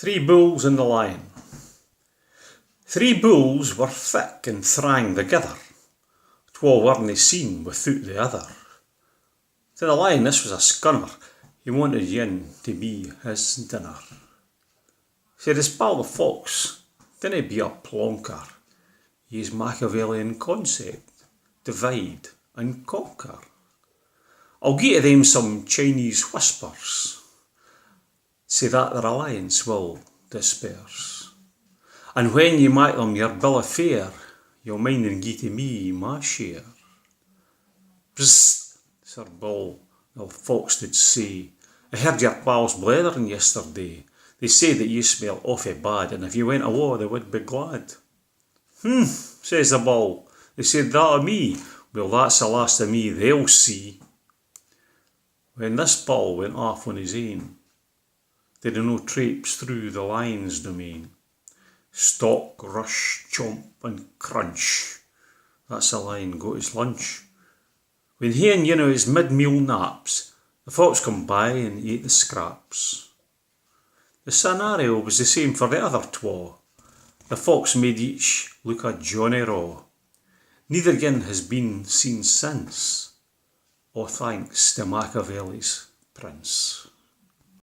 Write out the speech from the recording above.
Three Bulls and the Lion. Three bulls were thick and thrang thegither, twa werena seen withoot the other. To the lion this was a scunner, he wanted yin to be his dinner. Said his pal the fox, dinna be a plonker, use Machiavellian concept, divide and conquer. I'll gie them some Chinese whispers, sae that their alliance will disperse. And when ye mak them your bill of fare, you'll mind and gie to me my share. Bzzzt, Sir Bull, the fox did say, I heard your pals blethering yesterday. They say that you smell awful bad, and if you went awa they would be glad. Hm, says the Bull, they said that o' me. Well, that's the last of me they'll see. When this Bull went off on his ain, did he no trapes through the lion's domain? Stalk, rush, chomp, and crunch. That's a lion got his lunch. When he and you know his mid-meal naps, the fox come by and ate the scraps. The scenario was the same for the other twa. The fox made each look a Johnny Raw. Neither gin has been seen since, all thanks to Machiavelli's prince.